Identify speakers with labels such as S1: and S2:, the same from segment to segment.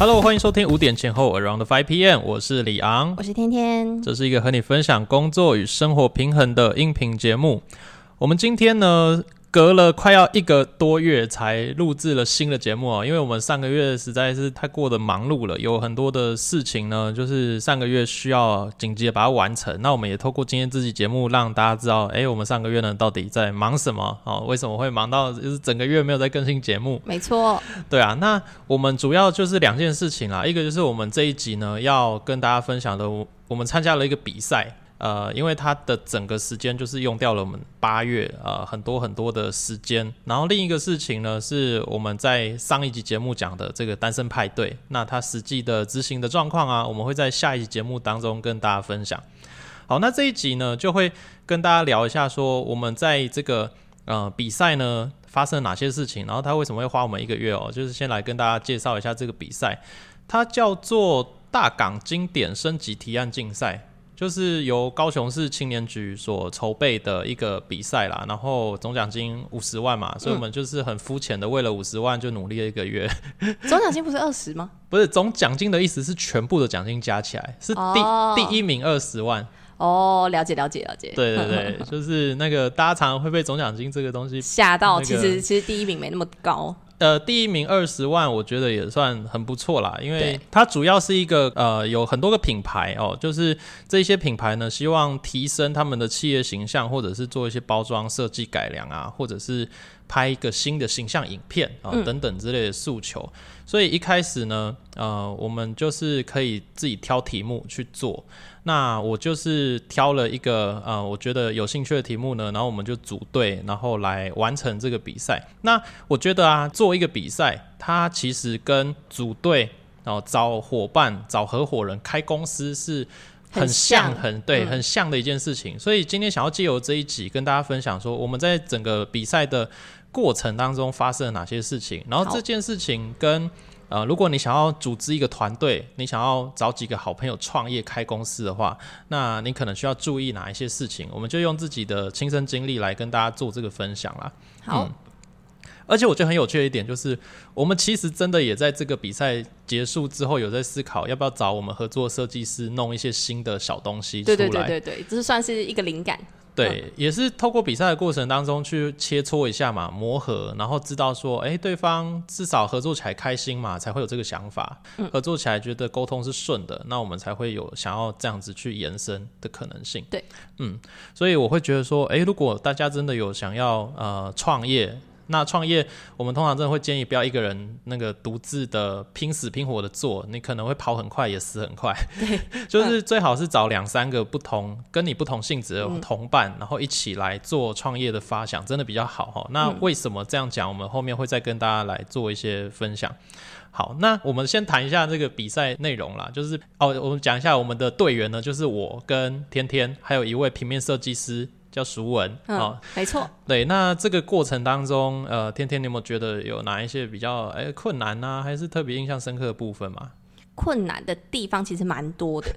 S1: Hello，欢迎收听五点前后 Around Five PM，我是李昂，
S2: 我是天天。
S1: 这是一个和你分享工作与生活平衡的音频节目。我们今天呢？隔了快要一个多月才录制了新的节目啊，因为我们上个月实在是太过的忙碌了，有很多的事情呢，就是上个月需要紧急的把它完成。那我们也透过今天这期节目让大家知道，哎，我们上个月呢到底在忙什么哦？为什么会忙到就是整个月没有在更新节目？
S2: 没错，
S1: 对啊。那我们主要就是两件事情啦，一个就是我们这一集呢要跟大家分享的，我们参加了一个比赛。呃，因为它的整个时间就是用掉了我们八月呃很多很多的时间，然后另一个事情呢是我们在上一集节目讲的这个单身派对，那它实际的执行的状况啊，我们会在下一集节目当中跟大家分享。好，那这一集呢就会跟大家聊一下说我们在这个呃比赛呢发生了哪些事情，然后它为什么会花我们一个月哦，就是先来跟大家介绍一下这个比赛，它叫做大港经典升级提案竞赛。就是由高雄市青年局所筹备的一个比赛啦，然后总奖金五十万嘛，所以我们就是很肤浅的，为了五十万就努力了一个月。
S2: 总奖金不是二十吗？
S1: 不是，总奖金的意思是全部的奖金加起来是第第一名二十万。
S2: 哦，了解了解了解。
S1: 对对对，就是那个大家常常会被总奖金这个东西
S2: 吓到，其实其实第一名没那么高。
S1: 呃，第一名二十万，我觉得也算很不错啦，因为它主要是一个呃，有很多个品牌哦，就是这些品牌呢，希望提升他们的企业形象，或者是做一些包装设计改良啊，或者是拍一个新的形象影片啊等等之类的诉求。所以一开始呢，呃，我们就是可以自己挑题目去做。那我就是挑了一个呃，我觉得有兴趣的题目呢，然后我们就组队，然后来完成这个比赛。那我觉得啊，做一个比赛，它其实跟组队，然后找伙伴、找合伙人、开公司是很像、很对、很像的一件事情。所以今天想要借由这一集跟大家分享，说我们在整个比赛的。过程当中发生了哪些事情？然后这件事情跟呃，如果你想要组织一个团队，你想要找几个好朋友创业开公司的话，那你可能需要注意哪一些事情？我们就用自己的亲身经历来跟大家做这个分享啦。
S2: 好，
S1: 而且我觉得很有趣的一点就是，我们其实真的也在这个比赛结束之后，有在思考要不要找我们合作设计师弄一些新的小东西出来。
S2: 对对对对对，这是算是一个灵感。
S1: 对，也是透过比赛的过程当中去切磋一下嘛，磨合，然后知道说，哎，对方至少合作起来开心嘛，才会有这个想法，合作起来觉得沟通是顺的，那我们才会有想要这样子去延伸的可能性。
S2: 对，
S1: 嗯，所以我会觉得说，哎，如果大家真的有想要呃创业。那创业，我们通常真的会建议不要一个人那个独自的拼死拼活的做，你可能会跑很快也死很快。
S2: 对，
S1: 就是最好是找两三个不同跟你不同性质的同伴，然后一起来做创业的发想，真的比较好哈。那为什么这样讲？我们后面会再跟大家来做一些分享。好，那我们先谈一下这个比赛内容啦，就是哦，我们讲一下我们的队员呢，就是我跟天天，还有一位平面设计师。叫熟文哦，
S2: 没错。
S1: 对，那这个过程当中，呃，天天你有没有觉得有哪一些比较哎困难呢？还是特别印象深刻的部分嘛？
S2: 困难的地方其实蛮多的，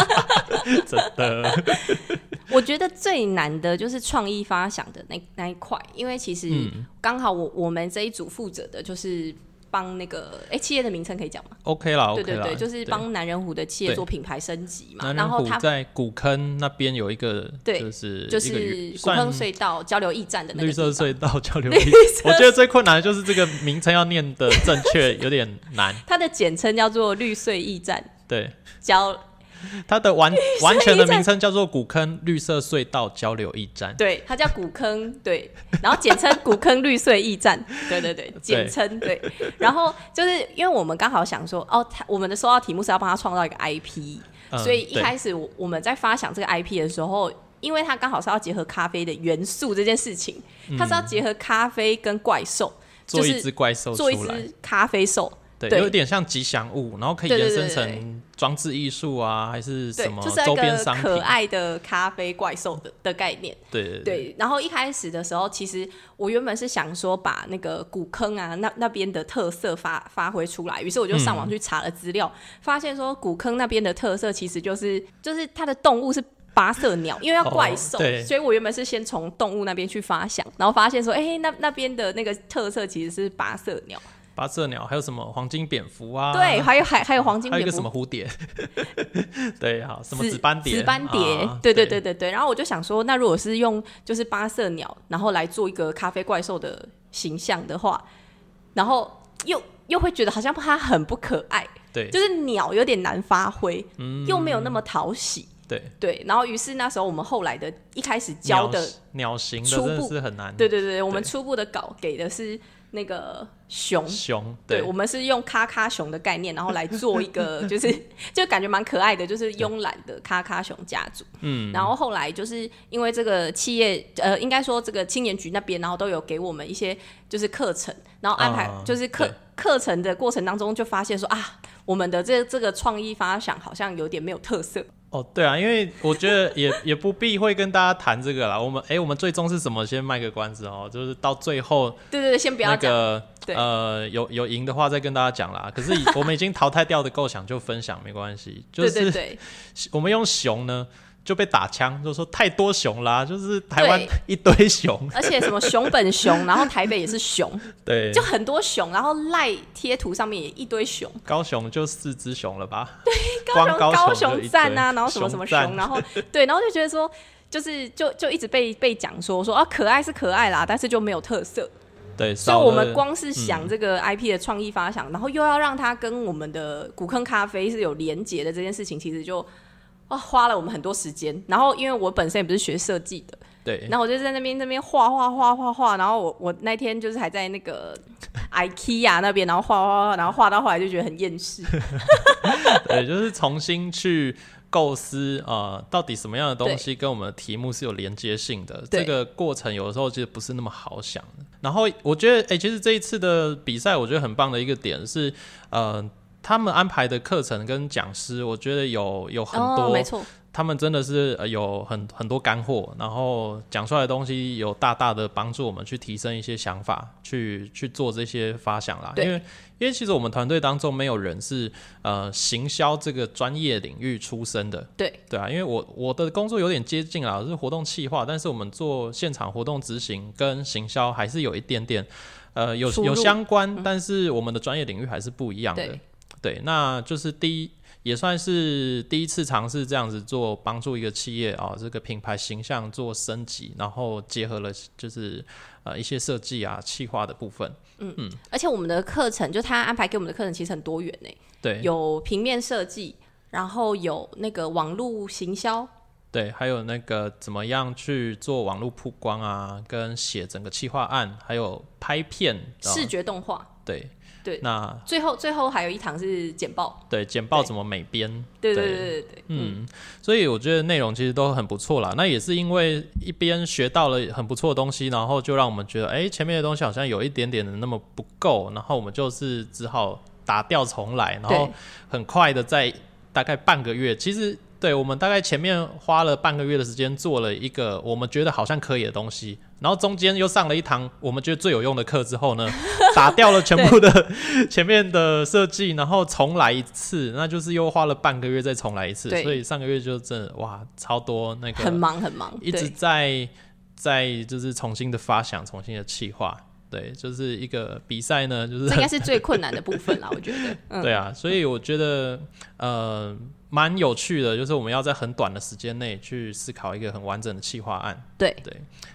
S1: 真的。
S2: 我觉得最难的就是创意发想的那那一块，因为其实刚好我我们这一组负责的就是。帮那个哎，企业的名称可以讲吗
S1: ？OK 啦，
S2: 对对对，就是帮南人湖的企业做品牌升级嘛。
S1: 然后他在古坑那边有一个，
S2: 对，
S1: 就是
S2: 就是古坑隧道交流驿站的那个
S1: 绿色隧道交流驿。我觉得最困难的就是这个名称要念的正确，有点难。
S2: 它的简称叫做绿隧驿站，
S1: 对，
S2: 交。
S1: 它的完 完全的名称叫做古坑绿色隧道交流驿站，
S2: 对，它叫古坑，对，然后简称古坑绿隧驿站，对对对，简称对。然后就是因为我们刚好想说，哦，他我们的收到题目是要帮他创造一个 IP，所以一开始我们在发想这个 IP 的时候，因为它刚好是要结合咖啡的元素这件事情，它是要结合咖啡跟怪兽，
S1: 做一只怪兽，
S2: 做一只咖啡兽。
S1: 对，有点像吉祥物，然后可以延伸成装置艺术啊，还是什么周边商品？
S2: 可爱的咖啡怪兽的的概念。
S1: 对对
S2: 对。然后一开始的时候，其实我原本是想说把那个古坑啊那那边的特色发发挥出来，于是我就上网去查了资料，发现说古坑那边的特色其实就是就是它的动物是八色鸟，因为要怪兽，所以我原本是先从动物那边去发想，然后发现说，哎，那那边的那个特色其实是八色鸟。
S1: 八色鸟，还有什么黄金蝙蝠啊？
S2: 对，还有还还有黄金，
S1: 还有一个什么蝴蝶？对，好，什么紫斑蝶？
S2: 紫斑蝶，对对对对对。然后我就想说，那如果是用就是八色鸟，然后来做一个咖啡怪兽的形象的话，然后又又会觉得好像它很不可爱，
S1: 对，
S2: 就是鸟有点难发挥，嗯又没有那么讨喜。
S1: 对
S2: 对，然后于是那时候我们后来的一开始教的
S1: 鸟形初步是很难。
S2: 对对对，我们初步的稿给的是那个熊
S1: 熊，
S2: 对我们是用咔咔熊的概念，然后来做一个 就是就感觉蛮可爱的，就是慵懒的咔咔熊家族。嗯，然后后来就是因为这个企业呃，应该说这个青年局那边，然后都有给我们一些就是课程，然后安排就是课课程的过程当中就发现说啊，我们的这这个创意发想好像有点没有特色。
S1: 哦，对啊，因为我觉得也 也不必会跟大家谈这个啦。我们哎，我们最终是怎么？先卖个关子哦，就是到最后，
S2: 对对对，先不要
S1: 那个呃，有有赢的话再跟大家讲啦。可是我们已经淘汰掉的构想就分享没关系，就是 我们用熊呢。就被打枪，就说太多熊啦，就是台湾一堆熊，
S2: 而且什么熊本熊，然后台北也是熊，
S1: 对，
S2: 就很多熊，然后赖贴图上面也一堆熊，
S1: 高雄就四只熊了吧？
S2: 对，高雄
S1: 高
S2: 雄站啊，然后什么什么熊，然后对，然后就觉得说，就是就就一直被被讲说说啊，可爱是可爱啦，但是就没有特色，
S1: 对，
S2: 所以我们光是想这个 IP 的创意发想，然后又要让它跟我们的古坑咖啡是有连结的这件事情，其实就。哦，花了我们很多时间，然后因为我本身也不是学设计的，
S1: 对，
S2: 然后我就在那边那边画画画画画，然后我我那天就是还在那个 IKEA 那边，然后画画画，然后画到后来就觉得很厌世，
S1: 对，就是重新去构思啊，到底什么样的东西跟我们的题目是有连接性的，这个过程有的时候其实不是那么好想的。然后我觉得，哎，其实这一次的比赛，我觉得很棒的一个点是，呃。他们安排的课程跟讲师，我觉得有有很多，
S2: 没错，
S1: 他们真的是有很很多干货，然后讲出来的东西有大大的帮助我们去提升一些想法，去去做这些发想啦。因为因为其实我们团队当中没有人是呃行销这个专业领域出身的，
S2: 对。
S1: 对啊，因为我我的工作有点接近啦，是活动企划，但是我们做现场活动执行跟行销还是有一点点呃有有相关，但是我们的专业领域还是不一样的。对，那就是第一，也算是第一次尝试这样子做，帮助一个企业啊，这个品牌形象做升级，然后结合了就是呃一些设计啊、企划的部分。
S2: 嗯嗯，而且我们的课程，就他安排给我们的课程其实很多元呢。
S1: 对，
S2: 有平面设计，然后有那个网络行销，
S1: 对，还有那个怎么样去做网络曝光啊，跟写整个企划案，还有拍片、
S2: 视觉动画，
S1: 对。
S2: 对，
S1: 那
S2: 最后最后还有一堂是简报，
S1: 对，简报怎么美编？
S2: 对对对对对，
S1: 嗯，所以我觉得内容其实都很不错啦。那也是因为一边学到了很不错的东西，然后就让我们觉得，哎，前面的东西好像有一点点的那么不够，然后我们就是只好打掉重来，然后很快的在大概半个月，其实。对，我们大概前面花了半个月的时间做了一个我们觉得好像可以的东西，然后中间又上了一堂我们觉得最有用的课之后呢，打掉了全部的 前面的设计，然后重来一次，那就是又花了半个月再重来一次，所以上个月就真的哇超多那个
S2: 很忙很忙，
S1: 一直在在就是重新的发想，重新的企划，对，就是一个比赛呢，就是
S2: 这应该是最困难的部分啦，我觉得，
S1: 对啊，所以我觉得呃。蛮有趣的，就是我们要在很短的时间内去思考一个很完整的企划案。
S2: 对
S1: 对，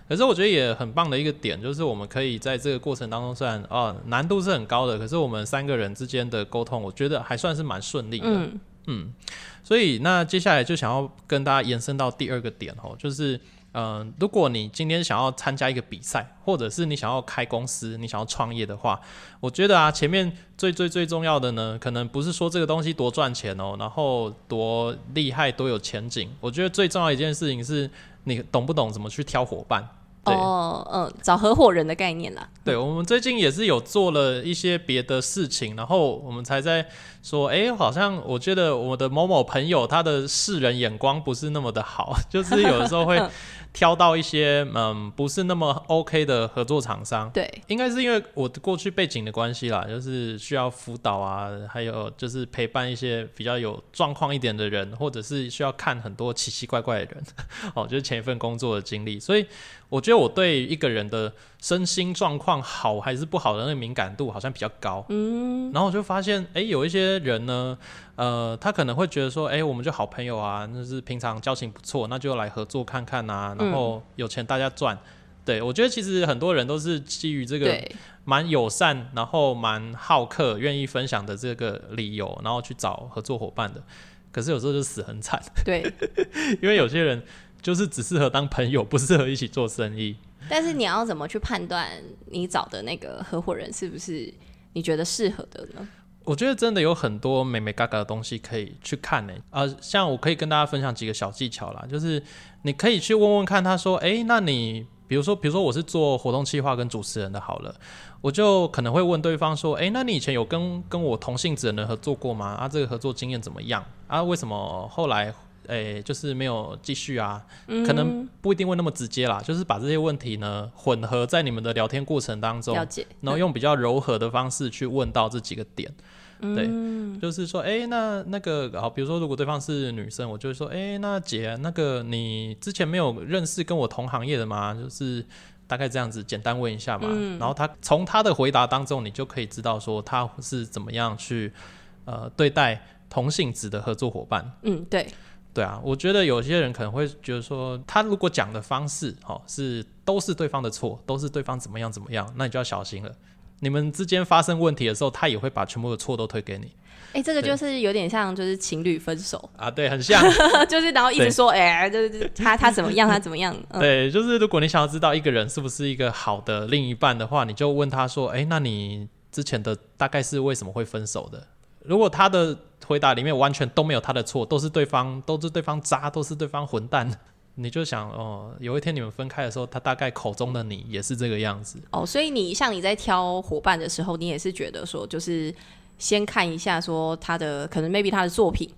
S1: 可是我觉得也很棒的一个点，就是我们可以在这个过程当中，虽然啊难度是很高的，可是我们三个人之间的沟通，我觉得还算是蛮顺利的。嗯嗯，所以那接下来就想要跟大家延伸到第二个点哦，就是。嗯，如果你今天想要参加一个比赛，或者是你想要开公司，你想要创业的话，我觉得啊，前面最最最重要的呢，可能不是说这个东西多赚钱哦，然后多厉害、多有前景。我觉得最重要一件事情是你懂不懂怎么去挑伙伴。
S2: 哦，嗯，找合伙人的概念啦。
S1: 对，我们最近也是有做了一些别的事情，然后我们才在说，哎，好像我觉得我的某某朋友他的世人眼光不是那么的好，就是有的时候会挑到一些嗯不是那么 OK 的合作厂商。
S2: 对，
S1: 应该是因为我过去背景的关系啦，就是需要辅导啊，还有就是陪伴一些比较有状况一点的人，或者是需要看很多奇奇怪怪的人，哦，就是前一份工作的经历，所以我觉得我对一个人的身心状况好还是不好的那个敏感度好像比较高。嗯，然后我就发现，哎，有一些人呢。呃，他可能会觉得说，哎，我们就好朋友啊，那是平常交情不错，那就来合作看看啊，然后有钱大家赚。对我觉得其实很多人都是基于这个蛮友善，然后蛮好客，愿意分享的这个理由，然后去找合作伙伴的。可是有时候就死很惨。
S2: 对，
S1: 因为有些人就是只适合当朋友，不适合一起做生意。
S2: 但是你要怎么去判断你找的那个合伙人是不是你觉得适合的呢？
S1: 我觉得真的有很多美美嘎嘎的东西可以去看呢。呃，像我可以跟大家分享几个小技巧啦，就是你可以去问问看，他说，哎，那你比如说，比如说我是做活动计划跟主持人的，好了，我就可能会问对方说，哎，那你以前有跟跟我同性质的人合作过吗？啊，这个合作经验怎么样？啊，为什么后来？诶，就是没有继续啊，可能不一定会那么直接啦，就是把这些问题呢混合在你们的聊天过程当中，
S2: 了解，
S1: 然后用比较柔和的方式去问到这几个点，对，就是说，哎，那那个好，比如说如果对方是女生，我就会说，哎，那姐，那个你之前没有认识跟我同行业的吗？就是大概这样子简单问一下嘛，然后他从他的回答当中，你就可以知道说他是怎么样去呃对待同性质的合作伙伴，
S2: 嗯，对。
S1: 对啊，我觉得有些人可能会觉得说，他如果讲的方式，哦，是都是对方的错，都是对方怎么样怎么样，那你就要小心了。你们之间发生问题的时候，他也会把全部的错都推给你。
S2: 哎，这个就是有点像，就是情侣分手
S1: 啊，对，很像，
S2: 就是然后一直说，哎，就是他他怎么样，他怎么样。
S1: 对，就是如果你想要知道一个人是不是一个好的另一半的话，你就问他说，哎，那你之前的大概是为什么会分手的？如果他的回答里面完全都没有他的错，都是对方都是对方渣，都是对方混蛋，你就想哦，有一天你们分开的时候，他大概口中的你也是这个样子
S2: 哦。所以你像你在挑伙伴的时候，你也是觉得说，就是先看一下说他的可能 maybe 他的作品。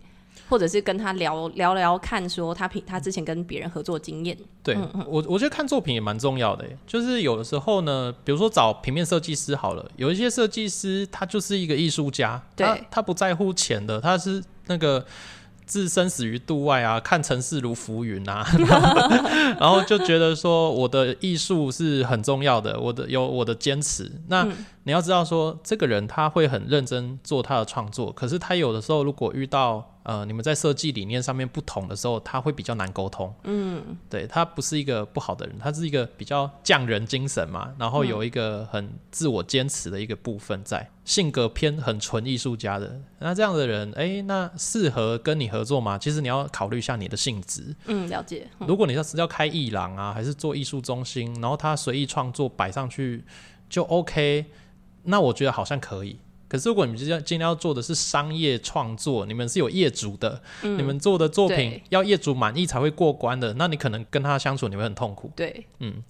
S2: 或者是跟他聊聊聊看，说他平他之前跟别人合作经验。
S1: 对我，我觉得看作品也蛮重要的。就是有的时候呢，比如说找平面设计师好了，有一些设计师他就是一个艺术家，他他不在乎钱的，他是那个置生死于度外啊，看尘世如浮云啊，然后就觉得说我的艺术是很重要的，我的有我的坚持。那你要知道说，这个人他会很认真做他的创作，可是他有的时候如果遇到呃，你们在设计理念上面不同的时候，他会比较难沟通。嗯，对他不是一个不好的人，他是一个比较匠人精神嘛，然后有一个很自我坚持的一个部分在，性格偏很纯艺术家的。那这样的人，哎，那适合跟你合作吗？其实你要考虑一下你的性质。
S2: 嗯，了解。
S1: 如果你要是要开艺廊啊，还是做艺术中心，然后他随意创作摆上去就 OK，那我觉得好像可以。可是，如果你们今天今天要做的是商业创作，你们是有业主的，你们做的作品要业主满意才会过关的，那你可能跟他相处你会很痛苦。
S2: 对，
S1: 嗯，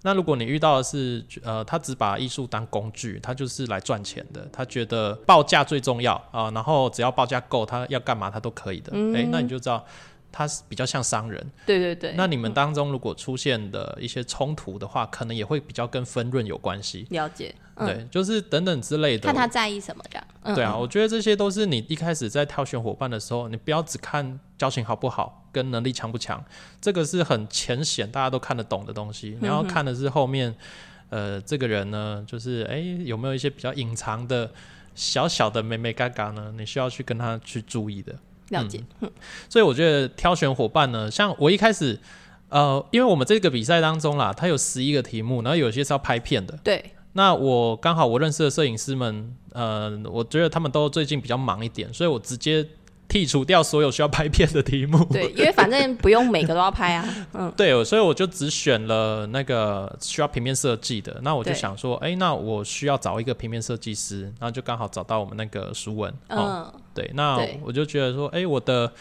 S1: 那如果你遇到的是，呃，他只把艺术当工具，他就是来赚钱的，他觉得报价最重要啊，然后只要报价够，他要干嘛他都可以的。哎，那你就知道。他是比较像商人，
S2: 对对对。
S1: 那你们当中如果出现的一些冲突的话，可能也会比较跟分润有关系。
S2: 了解，
S1: 对，就是等等之类的。
S2: 看他在意什么这样。
S1: 对啊，我觉得这些都是你一开始在挑选伙伴的时候，你不要只看交情好不好，跟能力强不强，这个是很浅显大家都看得懂的东西。你要看的是后面，呃，这个人呢，就是哎有没有一些比较隐藏的小小的美美嘎嘎呢？你需要去跟他去注意的。
S2: 了解，嗯
S1: 所以我觉得挑选伙伴呢，像我一开始，呃，因为我们这个比赛当中啦，它有十一个题目，然后有些是要拍片的。
S2: 对。
S1: 那我刚好我认识的摄影师们，呃，我觉得他们都最近比较忙一点，所以我直接。剔除掉所有需要拍片的题目，
S2: 对，因为反正不用每个都要拍啊。嗯，
S1: 对，所以我就只选了那个需要平面设计的。那我就想说，哎，那我需要找一个平面设计师，然后就刚好找到我们那个书文。嗯，对，那我就觉得说，哎，我的。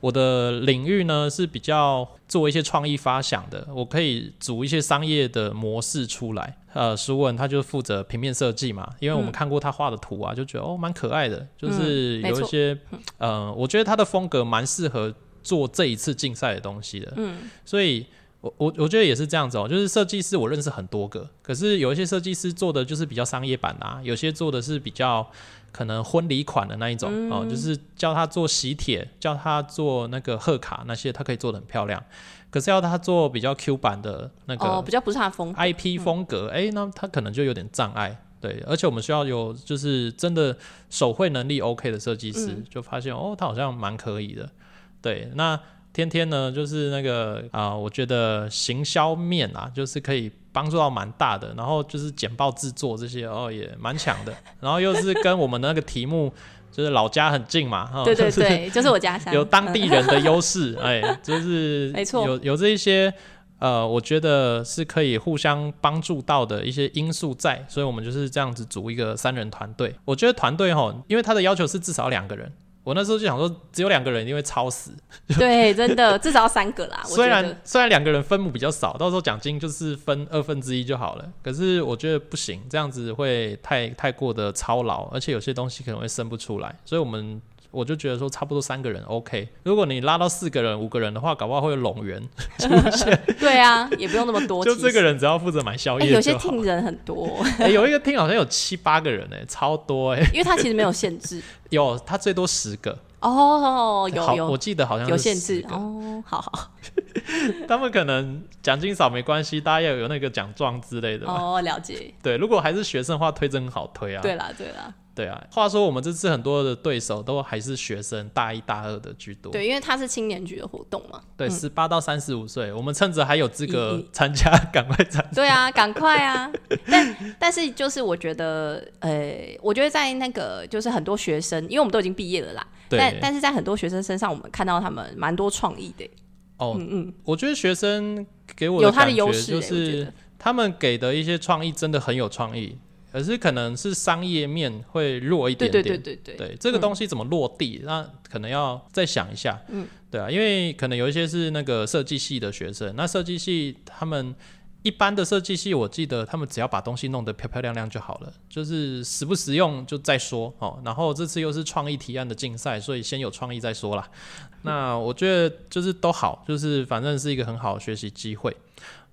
S1: 我的领域呢是比较做一些创意发想的，我可以组一些商业的模式出来。呃，舒文他就负责平面设计嘛，因为我们看过他画的图啊，就觉得哦蛮可爱的，就是有一些呃，我觉得他的风格蛮适合做这一次竞赛的东西的。嗯，所以我我我觉得也是这样子哦，就是设计师我认识很多个，可是有一些设计师做的就是比较商业版啊，有些做的是比较可能婚礼款的那一种哦，就是叫他做喜帖，叫他做那个贺卡那些，他可以做的很漂亮。可是要他做比较 Q 版的那个，
S2: 哦，比较不是他风
S1: IP 风格，哎，那他可能就有点障碍。对，而且我们需要有就是真的手绘能力 OK 的设计师，就发现哦，他好像蛮可以的。对，那天天呢，就是那个啊，我觉得行销面啊，就是可以帮助到蛮大的。然后就是简报制作这些哦，也蛮强的。然后又是跟我们那个题目就是老家很近嘛，
S2: 对对对，就是我家乡，
S1: 有当地人的优势，哎，就是
S2: 没错，
S1: 有有这一些。呃，我觉得是可以互相帮助到的一些因素在，所以我们就是这样子组一个三人团队。我觉得团队吼，因为他的要求是至少两个人，我那时候就想说，只有两个人一定会超死。
S2: 对，真的至少要三个啦。
S1: 虽然虽然两个人分母比较少，到时候奖金就是分二分之一就好了。可是我觉得不行，这样子会太太过的操劳，而且有些东西可能会生不出来，所以我们。我就觉得说差不多三个人 OK，如果你拉到四个人、五个人的话，搞不好会有拢员 出现。
S2: 对啊，也不用那么多，
S1: 就这个人只要负责买宵夜。
S2: 有些听人很多，
S1: 哎，有一个听好像有七八个人哎，超多哎。
S2: 因为他其实没有限制，
S1: 有他最多十个
S2: 哦，有有，
S1: 我记得好像
S2: 有限制哦，好好。
S1: 他们可能奖金少没关系，大家要有那个奖状之类的
S2: 哦，了解。
S1: 对，如果还是学生的话，推真好推啊。
S2: 对啦，对啦。
S1: 对啊，话说我们这次很多的对手都还是学生，大一、大二的居多。
S2: 对，因为它是青年局的活动嘛。
S1: 对，十八到三十五岁，我们趁着还有资格参加，赶快参加。
S2: 对啊，赶快啊！但但是就是我觉得，呃，我觉得在那个就是很多学生，因为我们都已经毕业了啦。但但是在很多学生身上，我们看到他们蛮多创意的。
S1: 哦，嗯嗯，我觉得学生给我有
S2: 他的优势，
S1: 就是他们给的一些创意真的很有创意。可是可能是商业面会弱一点点，
S2: 对对对
S1: 对对，这个东西怎么落地，那可能要再想一下，嗯，对啊，因为可能有一些是那个设计系的学生，那设计系他们一般的设计系，我记得他们只要把东西弄得漂漂亮亮就好了，就是实不实用就再说哦。然后这次又是创意提案的竞赛，所以先有创意再说啦。那我觉得就是都好，就是反正是一个很好的学习机会。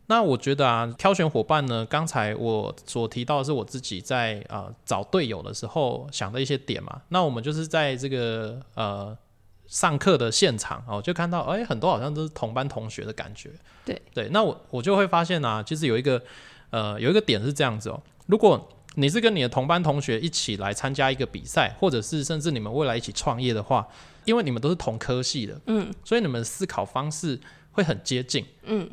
S1: 那我觉得啊，挑选伙伴呢，刚才我所提到的是我自己在啊找队友的时候想的一些点嘛。那我们就是在这个呃上课的现场哦，就看到哎很多好像都是同班同学的感觉。
S2: 对
S1: 对，那我我就会发现啊，其实有一个呃有一个点是这样子哦，如果你是跟你的同班同学一起来参加一个比赛，或者是甚至你们未来一起创业的话，因为你们都是同科系的，嗯，所以你们思考方式会很接近，嗯。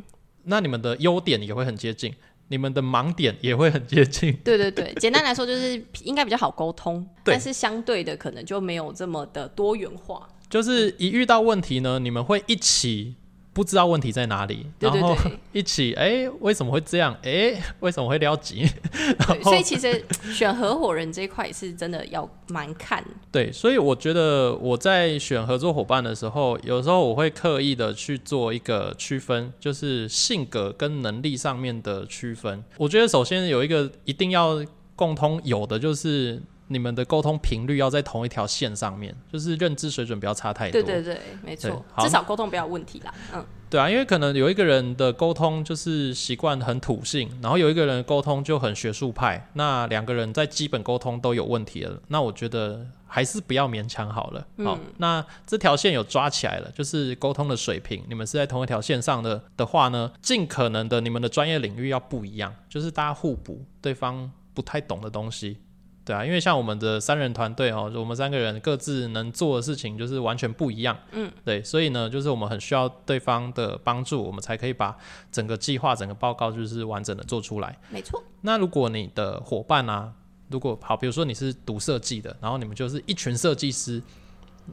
S1: 那你们的优点也会很接近，你们的盲点也会很接近。
S2: 对对对，简单来说就是 应该比较好沟通，但是相对的可能就没有这么的多元化。
S1: 就是一遇到问题呢，你们会一起。不知道问题在哪里，然后 一起哎，为什么会这样？哎，为什么会撩急？
S2: 所以其实选合伙人这一块是真的要蛮看。
S1: 对，所以我觉得我在选合作伙伴的时候，有时候我会刻意的去做一个区分，就是性格跟能力上面的区分。我觉得首先有一个一定要共通有的就是。你们的沟通频率要在同一条线上面，就是认知水准不要差太
S2: 多。对对对，没错，至少沟通不要问题啦。嗯，
S1: 对啊，因为可能有一个人的沟通就是习惯很土性，然后有一个人沟通就很学术派，那两个人在基本沟通都有问题了，那我觉得还是不要勉强好了。好，那这条线有抓起来了，就是沟通的水平，你们是在同一条线上的的话呢，尽可能的你们的专业领域要不一样，就是大家互补对方不太懂的东西。对啊，因为像我们的三人团队哦，我们三个人各自能做的事情就是完全不一样。嗯，对，所以呢，就是我们很需要对方的帮助，我们才可以把整个计划、整个报告就是完整的做出来。
S2: 没错。
S1: 那如果你的伙伴啊，如果好，比如说你是读设计的，然后你们就是一群设计师。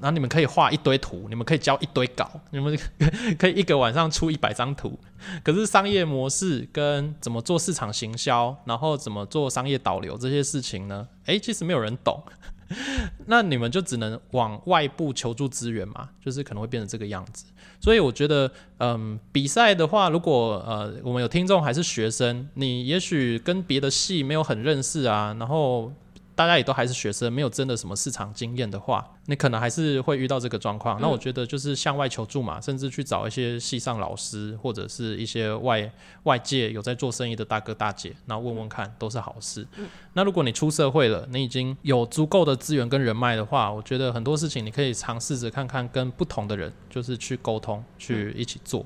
S1: 然后你们可以画一堆图，你们可以交一堆稿，你们 可以一个晚上出一百张图。可是商业模式跟怎么做市场行销，然后怎么做商业导流这些事情呢？诶，其实没有人懂。那你们就只能往外部求助资源嘛，就是可能会变成这个样子。所以我觉得，嗯，比赛的话，如果呃我们有听众还是学生，你也许跟别的系没有很认识啊，然后。大家也都还是学生，没有真的什么市场经验的话，你可能还是会遇到这个状况。那我觉得就是向外求助嘛，甚至去找一些系上老师或者是一些外外界有在做生意的大哥大姐，那问问看都是好事。那如果你出社会了，你已经有足够的资源跟人脉的话，我觉得很多事情你可以尝试着看看跟不同的人就是去沟通，去一起做。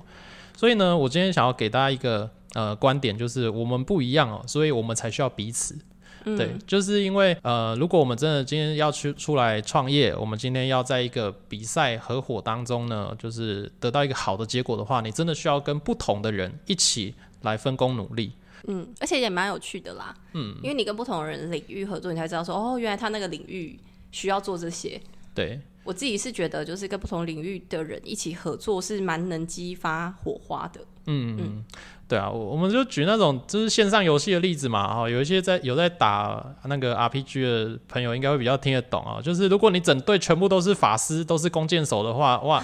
S1: 所以呢，我今天想要给大家一个呃观点，就是我们不一样哦，所以我们才需要彼此。对，就是因为呃，如果我们真的今天要去出来创业，我们今天要在一个比赛合伙当中呢，就是得到一个好的结果的话，你真的需要跟不同的人一起来分工努力。
S2: 嗯，而且也蛮有趣的啦。嗯，因为你跟不同的人领域合作，你才知道说哦，原来他那个领域需要做这些。
S1: 对。
S2: 我自己是觉得，就是跟不同领域的人一起合作，是蛮能激发火花的。
S1: 嗯嗯，对啊，我我们就举那种就是线上游戏的例子嘛，哈，有一些在有在打那个 RPG 的朋友，应该会比较听得懂啊。就是如果你整队全部都是法师，都是弓箭手的话，哇！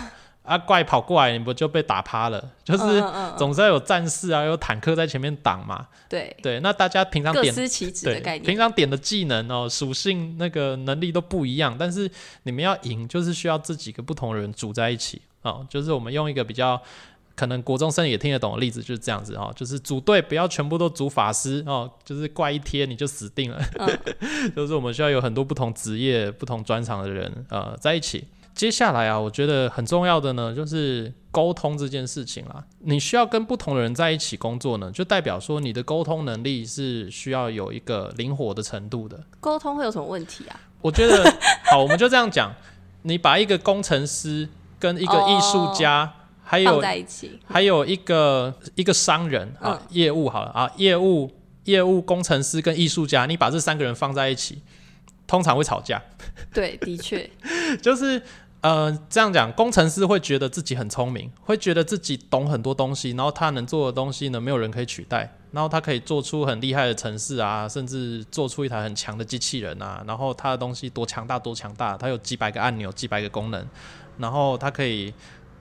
S1: 啊，怪跑过来，你不就被打趴了？就是总是要有战士啊，有坦克在前面挡嘛。
S2: 对
S1: 对，那大家平常点
S2: 的
S1: 平常点的技能哦，属性那个能力都不一样，但是你们要赢，就是需要这几个不同的人组在一起哦。就是我们用一个比较可能国中生也听得懂的例子，就是这样子哦。就是组队不要全部都组法师哦，就是怪一贴你就死定了。就是我们需要有很多不同职业、不同专长的人呃在一起。接下来啊，我觉得很重要的呢，就是沟通这件事情啦。你需要跟不同的人在一起工作呢，就代表说你的沟通能力是需要有一个灵活的程度的。
S2: 沟通会有什么问题啊？
S1: 我觉得 好，我们就这样讲。你把一个工程师跟一个艺术家，还有
S2: 在一起，
S1: 还有一个一个商人啊，业务好了啊，业务业务工程师跟艺术家，你把这三个人放在一起，通常会吵架。
S2: 对，的确，
S1: 就是。呃，这样讲，工程师会觉得自己很聪明，会觉得自己懂很多东西，然后他能做的东西呢，没有人可以取代，然后他可以做出很厉害的城市啊，甚至做出一台很强的机器人啊，然后他的东西多强大多强大，他有几百个按钮，几百个功能，然后他可以，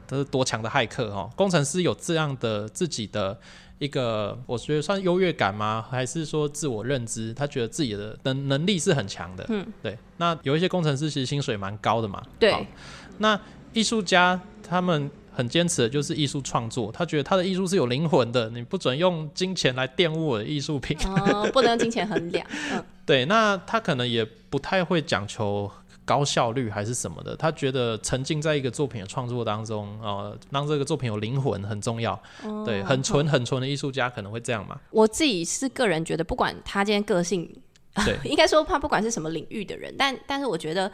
S1: 他是多强的骇客哦，工程师有这样的自己的。一个我觉得算优越感吗？还是说自我认知？他觉得自己的能能力是很强的。嗯，对。那有一些工程师其实薪水蛮高的嘛。
S2: 对。
S1: 那艺术家他们很坚持的就是艺术创作，他觉得他的艺术是有灵魂的，你不准用金钱来玷污我的艺术品。
S2: 哦，不能用金钱衡量。嗯，
S1: 对。那他可能也不太会讲求。高效率还是什么的，他觉得沉浸在一个作品的创作当中，呃，让这个作品有灵魂很重要。对，很纯很纯的艺术家可能会这样嘛。
S2: 我自己是个人觉得，不管他今天个性，对，应该说他不管是什么领域的人，但但是我觉得，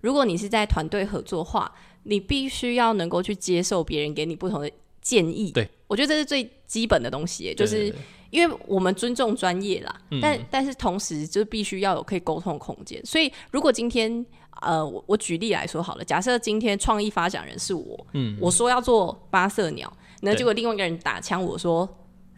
S2: 如果你是在团队合作化，你必须要能够去接受别人给你不同的建议。
S1: 对，
S2: 我觉得这是最基本的东西，就是因为我们尊重专业啦，但但是同时就必须要有可以沟通的空间。所以如果今天呃，我我举例来说好了，假设今天创意发展人是我，嗯，我说要做八色鸟，那结果另外一个人打枪我说，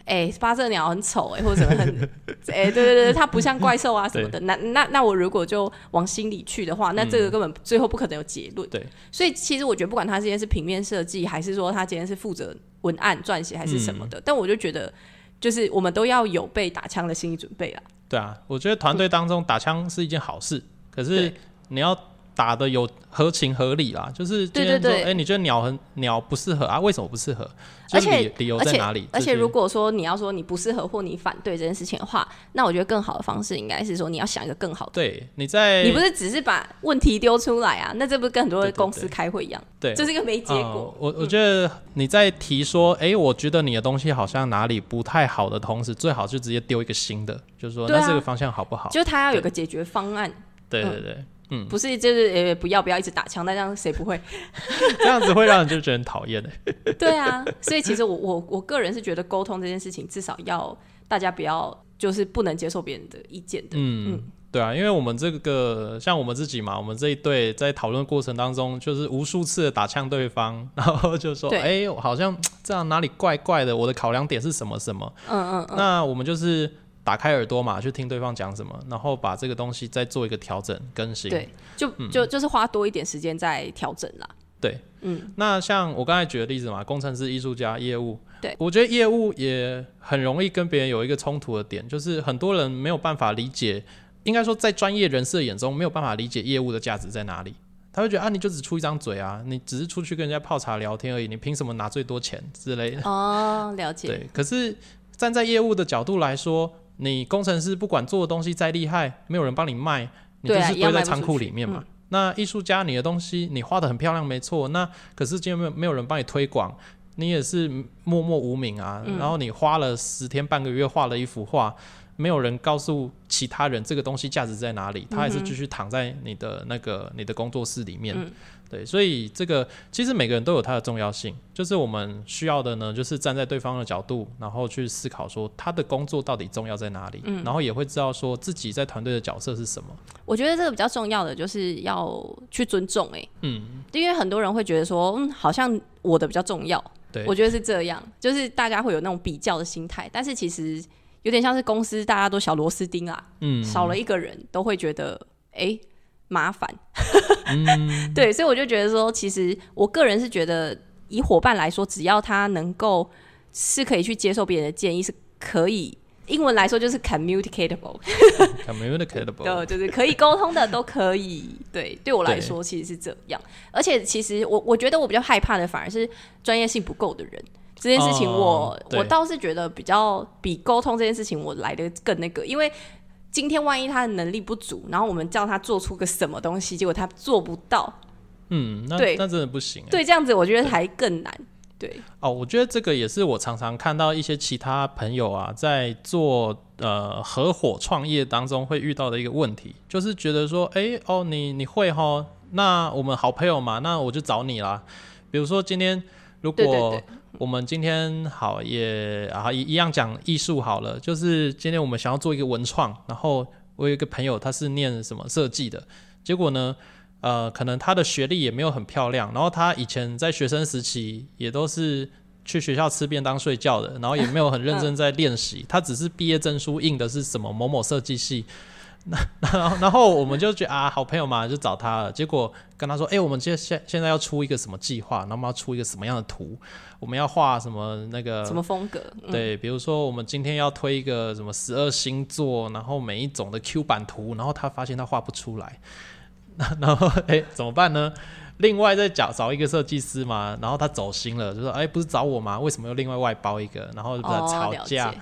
S2: 哎，八色鸟很丑哎，或者什么很，哎，对对对，它不像怪兽啊什么的，那那那我如果就往心里去的话，那这个根本最后不可能有结论。
S1: 对，
S2: 所以其实我觉得不管他今天是平面设计，还是说他今天是负责文案撰写还是什么的，但我就觉得，就是我们都要有被打枪的心理准备啊。
S1: 对啊，我觉得团队当中打枪是一件好事，可是。你要打的有合情合理啦，就是今天说，哎，你觉得鸟很鸟不适合啊？为什么不适合？
S2: 而且
S1: 理由在哪里？
S2: 而且如果说你要说你不适合或你反对这件事情的话，那我觉得更好的方式应该是说你要想一个更好的。
S1: 对，你在
S2: 你不是只是把问题丢出来啊？那这不是跟很多公司开会一样？
S1: 对，
S2: 这是一个没结果。
S1: 我我觉得你在提说，哎，我觉得你的东西好像哪里不太好的同时，最好就直接丢一个新的，就是说那这个方向好不好？
S2: 就是他要有个解决方案。
S1: 对对对。
S2: 嗯，不是，就是呃，不要不要一直打枪，那这样谁不会？
S1: 这样子会让人就觉得很讨厌的。
S2: 对啊，所以其实我我我个人是觉得沟通这件事情，至少要大家不要就是不能接受别人的意见的。
S1: 嗯嗯，对啊，因为我们这个像我们自己嘛，我们这一队在讨论过程当中，就是无数次的打枪对方，然后就说，哎，好像这样哪里怪怪的，我的考量点是什么什么？嗯嗯嗯，那我们就是。打开耳朵嘛，去听对方讲什么，然后把这个东西再做一个调整更新。
S2: 对，就就就是花多一点时间在调整啦。
S1: 对，嗯。那像我刚才举的例子嘛，工程师、艺术家、业务，
S2: 对
S1: 我觉得业务也很容易跟别人有一个冲突的点，就是很多人没有办法理解。应该说在专业人士的眼中没有办法理解业务的价值在哪里。他会觉得啊，你就只出一张嘴啊，你只是出去跟人家泡茶聊天而已，你凭什么拿最多钱之类的？
S2: 哦，了解。
S1: 对，可是站在业务的角度来说，你工程师不管做的东西再厉害，没有人帮你卖，你就是堆在仓库里面嘛。那艺术家，你的东西你画的很漂亮，没错。那可是今天没有没有人帮你推广，你也是默默无名啊。然后你花了十天半个月画了一幅画。没有人告诉其他人这个东西价值在哪里，他还是继续躺在你的那个你的工作室里面。对，所以这个其实每个人都有它的重要性，就是我们需要的呢，就是站在对方的角度，然后去思考说他的工作到底重要在哪里，然后也会知道说自己在团队的角色是什么。
S2: 我觉得这个比较重要的就是要去尊重，哎，嗯，因为很多人会觉得说，嗯，好像我的比较重要，
S1: 对，
S2: 我觉得是这样，就是大家会有那种比较的心态，但是其实。有点像是公司大家都小螺丝钉啊，嗯，少了一个人都会觉得哎麻烦，对，所以我就觉得说，其实我个人是觉得，以伙伴来说，只要他能够是可以去接受别人的建议，是可以，英文来说就是
S1: communicatable，communicatable，
S2: 对，就是可以沟通的都可以，对，对我来说其实是这样，而且其实我我觉得我比较害怕的反而是专业性不够的人。这件事情，我我倒是觉得比较比沟通这件事情我来的更那个，因为今天万一他的能力不足，然后我们叫他做出个什么东西，结果他做不到，
S1: 嗯，那那真的不行。
S2: 对，这样子我觉得还更难。对，
S1: 哦，我觉得这个也是我常常看到一些其他朋友啊，在做呃合伙创业当中会遇到的一个问题，就是觉得说，哎，哦，你你会哈，那我们好朋友嘛，那我就找你啦。比如说今天如果。我们今天好也啊一一样讲艺术好了，就是今天我们想要做一个文创，然后我有一个朋友他是念什么设计的，结果呢，呃，可能他的学历也没有很漂亮，然后他以前在学生时期也都是去学校吃便当睡觉的，然后也没有很认真在练习，他只是毕业证书印的是什么某某设计系。那 然后然后我们就觉得啊，好朋友嘛，就找他了。结果跟他说，哎，我们现现现在要出一个什么计划，那么要出一个什么样的图？我们要画什么那个
S2: 什么风格？
S1: 对，比如说我们今天要推一个什么十二星座，然后每一种的 Q 版图，然后他发现他画不出来，然后哎怎么办呢？另外再找找一个设计师嘛，然后他走心了，就说，哎，不是找我吗？为什么又另外外包一个？然后就吵架。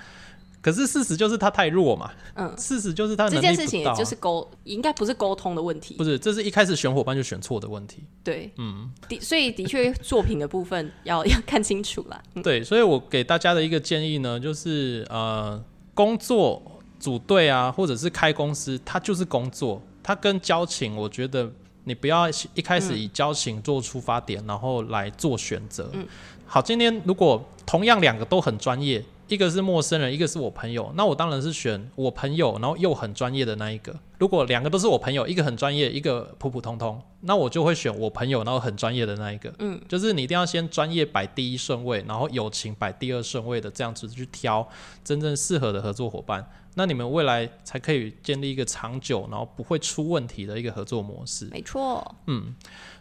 S1: 可是事实就是他太弱嘛，嗯，事实就是他
S2: 这件事情也就是沟，应该不是沟通的问题，
S1: 不是，这是一开始选伙伴就选错的问题，
S2: 对，嗯，的，所以的确作品的部分要 要看清楚了，
S1: 对，所以我给大家的一个建议呢，就是呃，工作组队啊，或者是开公司，它就是工作，它跟交情，我觉得你不要一开始以交情做出发点，然后来做选择，嗯，好，今天如果同样两个都很专业。一个是陌生人，一个是我朋友，那我当然是选我朋友，然后又很专业的那一个。如果两个都是我朋友，一个很专业，一个普普通通，那我就会选我朋友，然后很专业的那一个。嗯，就是你一定要先专业摆第一顺位，然后友情摆第二顺位的这样子去挑真正适合的合作伙伴，那你们未来才可以建立一个长久，然后不会出问题的一个合作模式。
S2: 没错。
S1: 嗯，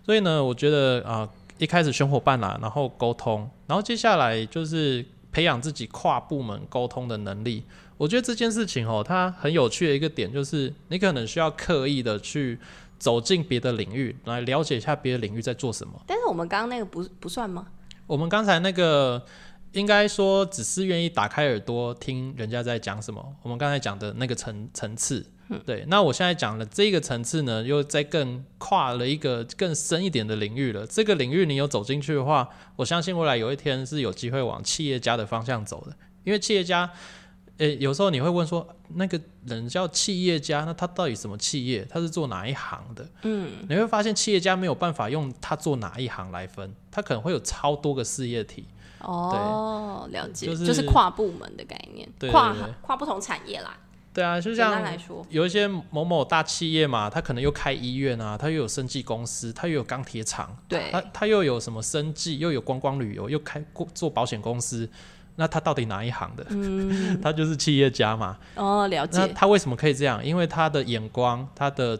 S1: 所以呢，我觉得啊，一开始选伙伴啦，然后沟通，然后接下来就是。培养自己跨部门沟通的能力，我觉得这件事情哦，它很有趣的一个点就是，你可能需要刻意的去走进别的领域，来了解一下别的领域在做什么。
S2: 但是我们刚刚那个不不算吗？
S1: 我们刚才那个应该说只是愿意打开耳朵听人家在讲什么。我们刚才讲的那个层层次。对，那我现在讲的这个层次呢，又在更跨了一个更深一点的领域了。这个领域你有走进去的话，我相信未来有一天是有机会往企业家的方向走的。因为企业家，诶，有时候你会问说，那个人叫企业家，那他到底什么企业？他是做哪一行的？嗯，你会发现企业家没有办法用他做哪一行来分，他可能会有超多个事业体。
S2: 哦，了解，就是跨部门的概念，跨跨不同产业啦。
S1: 对啊，就像有一些某某大企业嘛，他可能又开医院啊，他又有生技公司，他又有钢铁厂，
S2: 对，
S1: 他他又有什么生技，又有观光旅游，又开过做保险公司，那他到底哪一行的？嗯，他就是企业家嘛。
S2: 哦，了解。
S1: 那他为什么可以这样？因为他的眼光，他的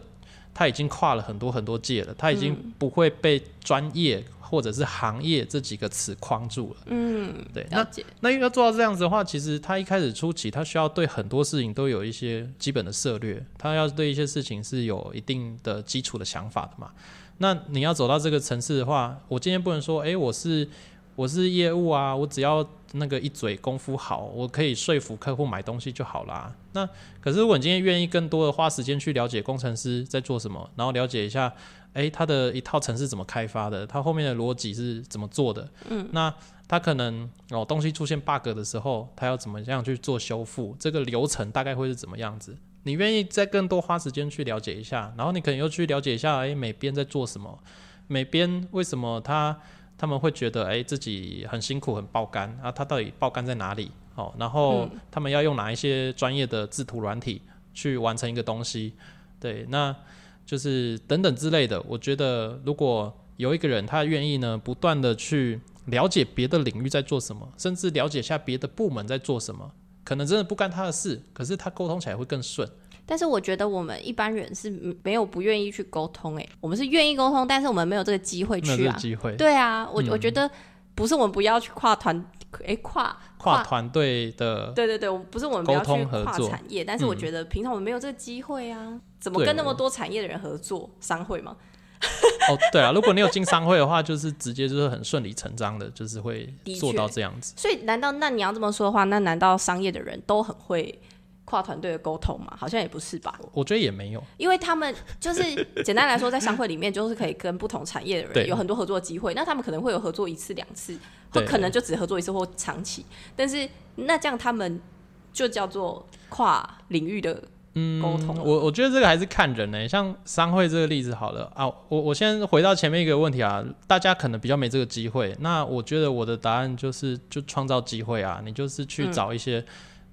S1: 他已经跨了很多很多界了，他已经不会被专业或者是行业这几个词框住了。
S2: 嗯，
S1: 对，
S2: 了解。
S1: 那要做到这样子的话，其实他一开始初期，他需要对很多事情都有一些基本的策略，他要对一些事情是有一定的基础的想法的嘛。那你要走到这个层次的话，我今天不能说，诶，我是我是业务啊，我只要那个一嘴功夫好，我可以说服客户买东西就好啦。那可是如果你今天愿意更多的花时间去了解工程师在做什么，然后了解一下，诶，它的一套程式怎么开发的，它后面的逻辑是怎么做的，嗯，那它可能哦东西出现 bug 的时候，它要怎么样去做修复，这个流程大概会是怎么样子？你愿意再更多花时间去了解一下，然后你可能又去了解一下，诶，每边在做什么，每边为什么他。他们会觉得，哎，自己很辛苦，很爆肝啊！他到底爆肝在哪里？哦，然后他们要用哪一些专业的制图软体去完成一个东西？对，那就是等等之类的。我觉得，如果有一个人他愿意呢，不断的去了解别的领域在做什么，甚至了解一下别的部门在做什么，可能真的不干他的事，可是他沟通起来会更顺。
S2: 但是我觉得我们一般人是没有不愿意去沟通，哎，我们是愿意沟通，但是我们没有这个机会去啊。
S1: 机会。
S2: 对啊，我我觉得不是我们不要去跨团，哎，跨
S1: 跨团队的。
S2: 对对对，不是我们不要去跨产业，但是我觉得平常我们没有这个机会啊，怎么跟那么多产业的人合作？商会吗？
S1: 哦，对啊，如果你有进商会的话，就是直接就是很顺理成章的，就是会做到这样子。
S2: 所以，难道那你要这么说的话，那难道商业的人都很会？跨团队的沟通吗，好像也不是吧？
S1: 我觉得也没有，
S2: 因为他们就是简单来说，在商会里面就是可以跟不同产业的人有很多合作机会。那他们可能会有合作一次两次，或可能就只合作一次或长期。但是那这样他们就叫做跨领域的沟通。
S1: 我我觉得这个还是看人呢。像商会这个例子好了啊，我我先回到前面一个问题啊，大家可能比较没这个机会。那我觉得我的答案就是就创造机会啊，你就是去找一些。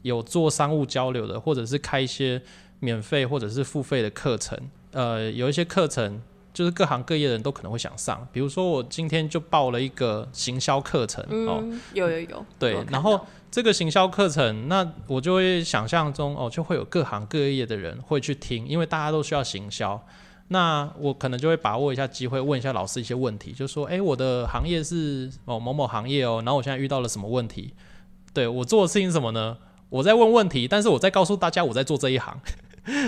S1: 有做商务交流的，或者是开一些免费或者是付费的课程，呃，有一些课程就是各行各业的人都可能会想上。比如说我今天就报了一个行销课程哦，
S2: 有有有，
S1: 对，然后这个行销课程，那我就会想象中哦，就会有各行各业的人会去听，因为大家都需要行销。那我可能就会把握一下机会，问一下老师一些问题，就说，哎，我的行业是哦某某行业哦，然后我现在遇到了什么问题？对我做的事情是什么呢？我在问问题，但是我在告诉大家我在做这一行，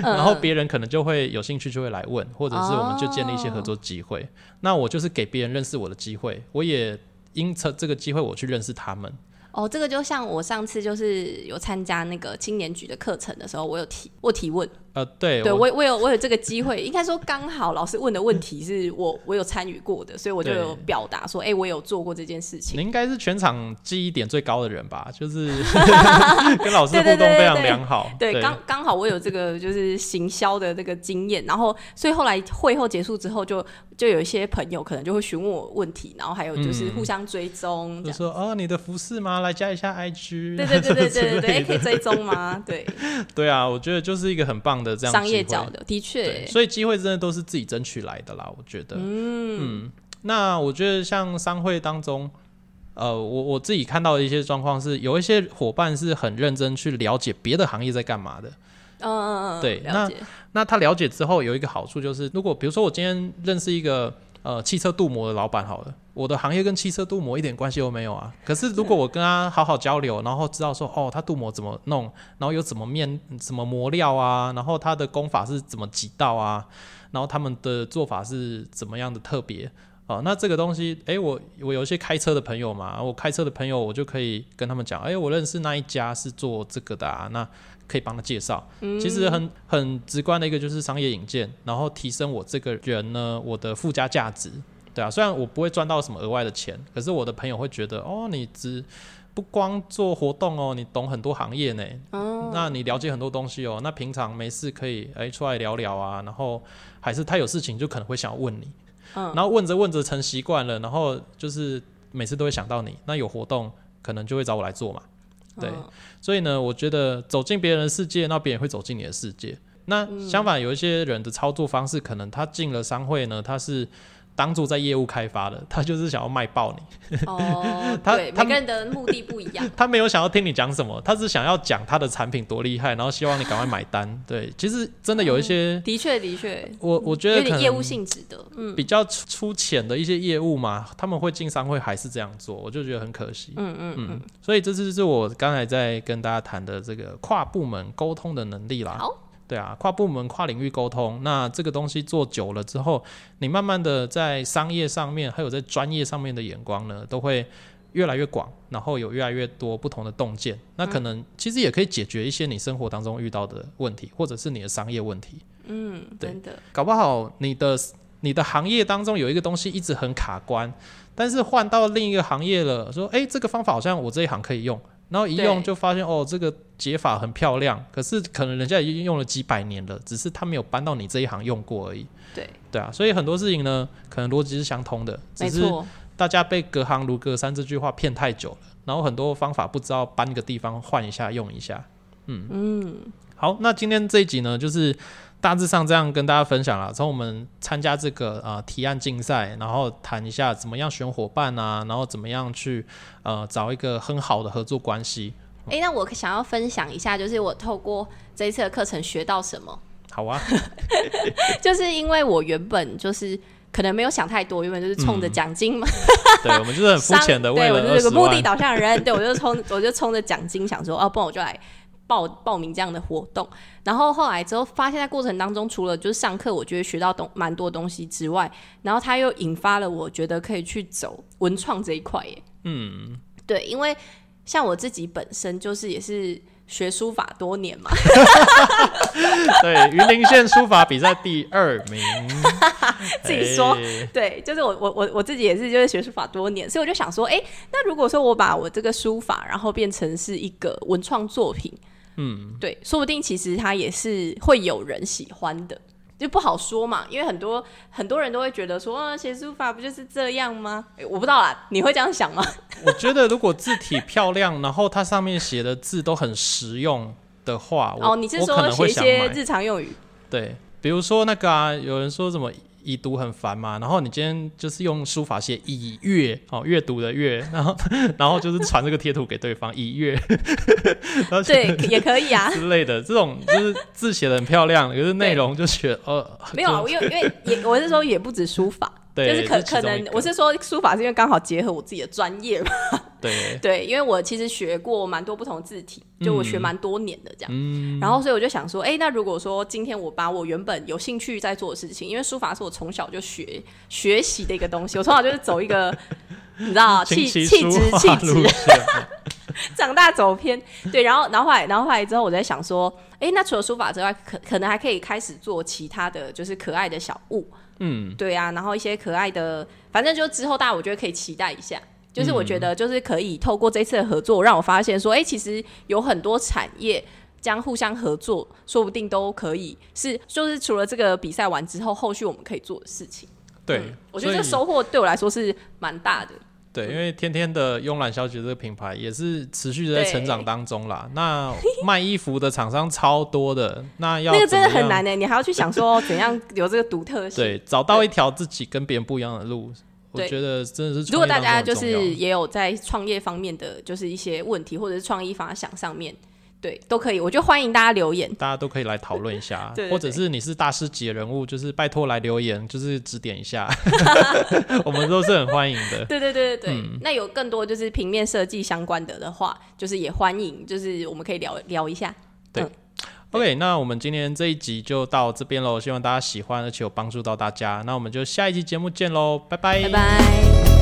S1: 然后别人可能就会有兴趣，就会来问，或者是我们就建立一些合作机会。那我就是给别人认识我的机会，我也因此这个机会我去认识他们。
S2: 哦，这个就像我上次就是有参加那个青年局的课程的时候，我有提我提问。
S1: 呃，对，
S2: 对我我有我有这个机会，应该说刚好老师问的问题是我我有参与过的，所以我就有表达说，哎，我有做过这件事情。
S1: 你应该是全场记忆点最高的人吧？就是 跟老师互动非常良好。
S2: 对，刚刚好我有这个就是行销的这个经验，然后所以后来会后结束之后，就就有一些朋友可能就会询问我问题，然后还有就是互相追踪，
S1: 就说哦，你的服饰吗？来加一下 IG。
S2: 对对对对 对对，可以追踪吗？对。
S1: 对啊，我觉得就是一个很棒。的这样
S2: 商业角的，的确，
S1: 所以机会真的都是自己争取来的啦。我觉得，嗯，那我觉得像商会当中，呃，我我自己看到的一些状况是，有一些伙伴是很认真去了解别的行业在干嘛的。
S2: 嗯嗯嗯，
S1: 对，那那他了解之后有一个好处就是，如果比如说我今天认识一个。呃，汽车镀膜的老板好了，我的行业跟汽车镀膜一点关系都没有啊。可是如果我跟他好好交流，然后知道说，哦，他镀膜怎么弄，然后有怎么面什么磨料啊，然后他的工法是怎么几道啊，然后他们的做法是怎么样的特别啊？那这个东西，哎，我我有一些开车的朋友嘛，我开车的朋友，我就可以跟他们讲，哎，我认识那一家是做这个的啊，那。可以帮他介绍，其实很很直观的一个就是商业引荐，然后提升我这个人呢，我的附加价值，对啊，虽然我不会赚到什么额外的钱，可是我的朋友会觉得，哦，你只不光做活动哦，你懂很多行业呢，哦，那你了解很多东西哦，那平常没事可以哎出来聊聊啊，然后还是他有事情就可能会想要问你，嗯，然后问着问着成习惯了，然后就是每次都会想到你，那有活动可能就会找我来做嘛。对，所以呢，我觉得走进别人的世界，那别人会走进你的世界。那相反，有一些人的操作方式，可能他进了商会呢，他是当做在业务开发的，他就是想要卖爆你。
S2: 哦，
S1: 他
S2: 每个人的目的不一样。
S1: 他没有想要听你讲什么，他是想要讲他的产品多厉害，然后希望你赶快买单。对，其实真的有一些，
S2: 的确，的确，
S1: 我我觉得
S2: 有点业务性质的，嗯
S1: 比较粗粗浅的一些业务嘛，他们会进商会还是这样做，我就觉得很可惜。
S2: 嗯嗯
S1: 嗯，所以这就是我刚才在跟大家谈的这个跨部门沟通的能力啦。
S2: 好，
S1: 对啊，跨部门、跨领域沟通，那这个东西做久了之后，你慢慢的在商业上面，还有在专业上面的眼光呢，都会越来越广，然后有越来越多不同的洞见。那可能其实也可以解决一些你生活当中遇到的问题，或者是你的商业问题。
S2: 嗯，
S1: 对
S2: 真的，
S1: 搞不好你的你的行业当中有一个东西一直很卡关，但是换到另一个行业了，说诶，这个方法好像我这一行可以用，然后一用就发现哦这个解法很漂亮，可是可能人家已经用了几百年了，只是他没有搬到你这一行用过而已。
S2: 对，
S1: 对啊，所以很多事情呢，可能逻辑是相通的，只是，大家被“隔行如隔山”这句话骗太久了，然后很多方法不知道搬个地方换一下用一下。嗯。嗯，好，那今天这一集呢，就是大致上这样跟大家分享了。从我们参加这个呃提案竞赛，然后谈一下怎么样选伙伴啊，然后怎么样去呃找一个很好的合作关系。
S2: 哎、那我想要分享一下，就是我透过这一次的课程学到什么，
S1: 好啊，
S2: 就是因为我原本就是可能没有想太多，原本就是冲着奖金嘛，
S1: 对我们就是很肤浅的，为
S2: 对我就是个目的，导向的人，对我就冲我就冲着奖金想说，哦，不然我就来报报名这样的活动。然后后来之后发现，在过程当中，除了就是上课，我觉得学到东蛮多东西之外，然后它又引发了我觉得可以去走文创这一块耶。
S1: 嗯，
S2: 对，因为像我自己本身就是也是学书法多年嘛，
S1: 对，云林县书法比赛第二名，
S2: 自己说
S1: 哎
S2: 对，就是我我我我自己也是就是学书法多年，所以我就想说，哎、那如果说我把我这个书法，然后变成是一个文创作品，
S1: 嗯，
S2: 对，说不定其实它也是会有人喜欢的，就不好说嘛，因为很多很多人都会觉得说，啊，写书法不就是这样吗？诶我不知道啦，你会这样想吗？
S1: 我觉得如果字体漂亮，然后它上面写的字都很实用的话，
S2: 哦，你是说写一些。日常用语？
S1: 对，比如说那个啊，有人说什么已读很烦嘛，然后你今天就是用书法写已阅哦，阅读的阅，然后然后就是传这个贴图给对方已阅，
S2: 对，也可以啊。
S1: 之类的，这种就是字写的很漂亮，可是内容就写呃
S2: 没有啊，因为因为也我是说也不止书法，
S1: 对，
S2: 就是可可能我是说书法是因为刚好结合我自己的专业嘛，
S1: 对，
S2: 对，因为我其实学过蛮多不同字体，就我学蛮多年的这样，
S1: 嗯，
S2: 然后所以我就想说，哎、那如果说今天我把我原本有兴趣在做的事情，因为书法是我从小就学学习的一个东西，我从小就是走一个你知道气
S1: 琴
S2: 气质气质，长大走偏，对，然后然后后来然后后来之后，我在想说，哎、那除了书法之外，可可能还可以开始做其他的就是可爱的小物，
S1: 嗯，
S2: 对啊，然后一些可爱的，反正就之后大家我觉得可以期待一下。就是我觉得就是可以透过这次的合作，让我发现说，哎、其实有很多产业将互相合作，说不定都可以是，就是除了这个比赛完之后，后续我们可以做的事情。
S1: 对
S2: 嗯，我觉得这
S1: 个
S2: 收获对我来说是蛮大的。
S1: 对，因为天天的慵懒小姐这个品牌也是持续的在成长当中啦。那卖衣服的厂商超多的，那要
S2: 那个真的很难呢、你还要去想说怎样有这个独特性。
S1: 对，找到一条自己跟别人不一样的路，我觉得真的是
S2: 如果大家就是也有在创业方面的就是一些问题，或者是创意发想上面，对，都可以，我就欢迎大家留言。
S1: 大家都可以来讨论一下，
S2: 对对
S1: 或者是你是大师级的人物，就是拜托来留言，就是指点一下 我们都是很欢迎的。
S2: 对对对对对，
S1: 嗯
S2: 那有更多就是平面设计相关的的话，就是也欢迎，就是我们可以聊聊一下。
S1: OK，那我们今天这一集就到这边喽，希望大家喜欢，而且有帮助到大家。那我们就下一期节目见喽，拜拜
S2: 拜拜。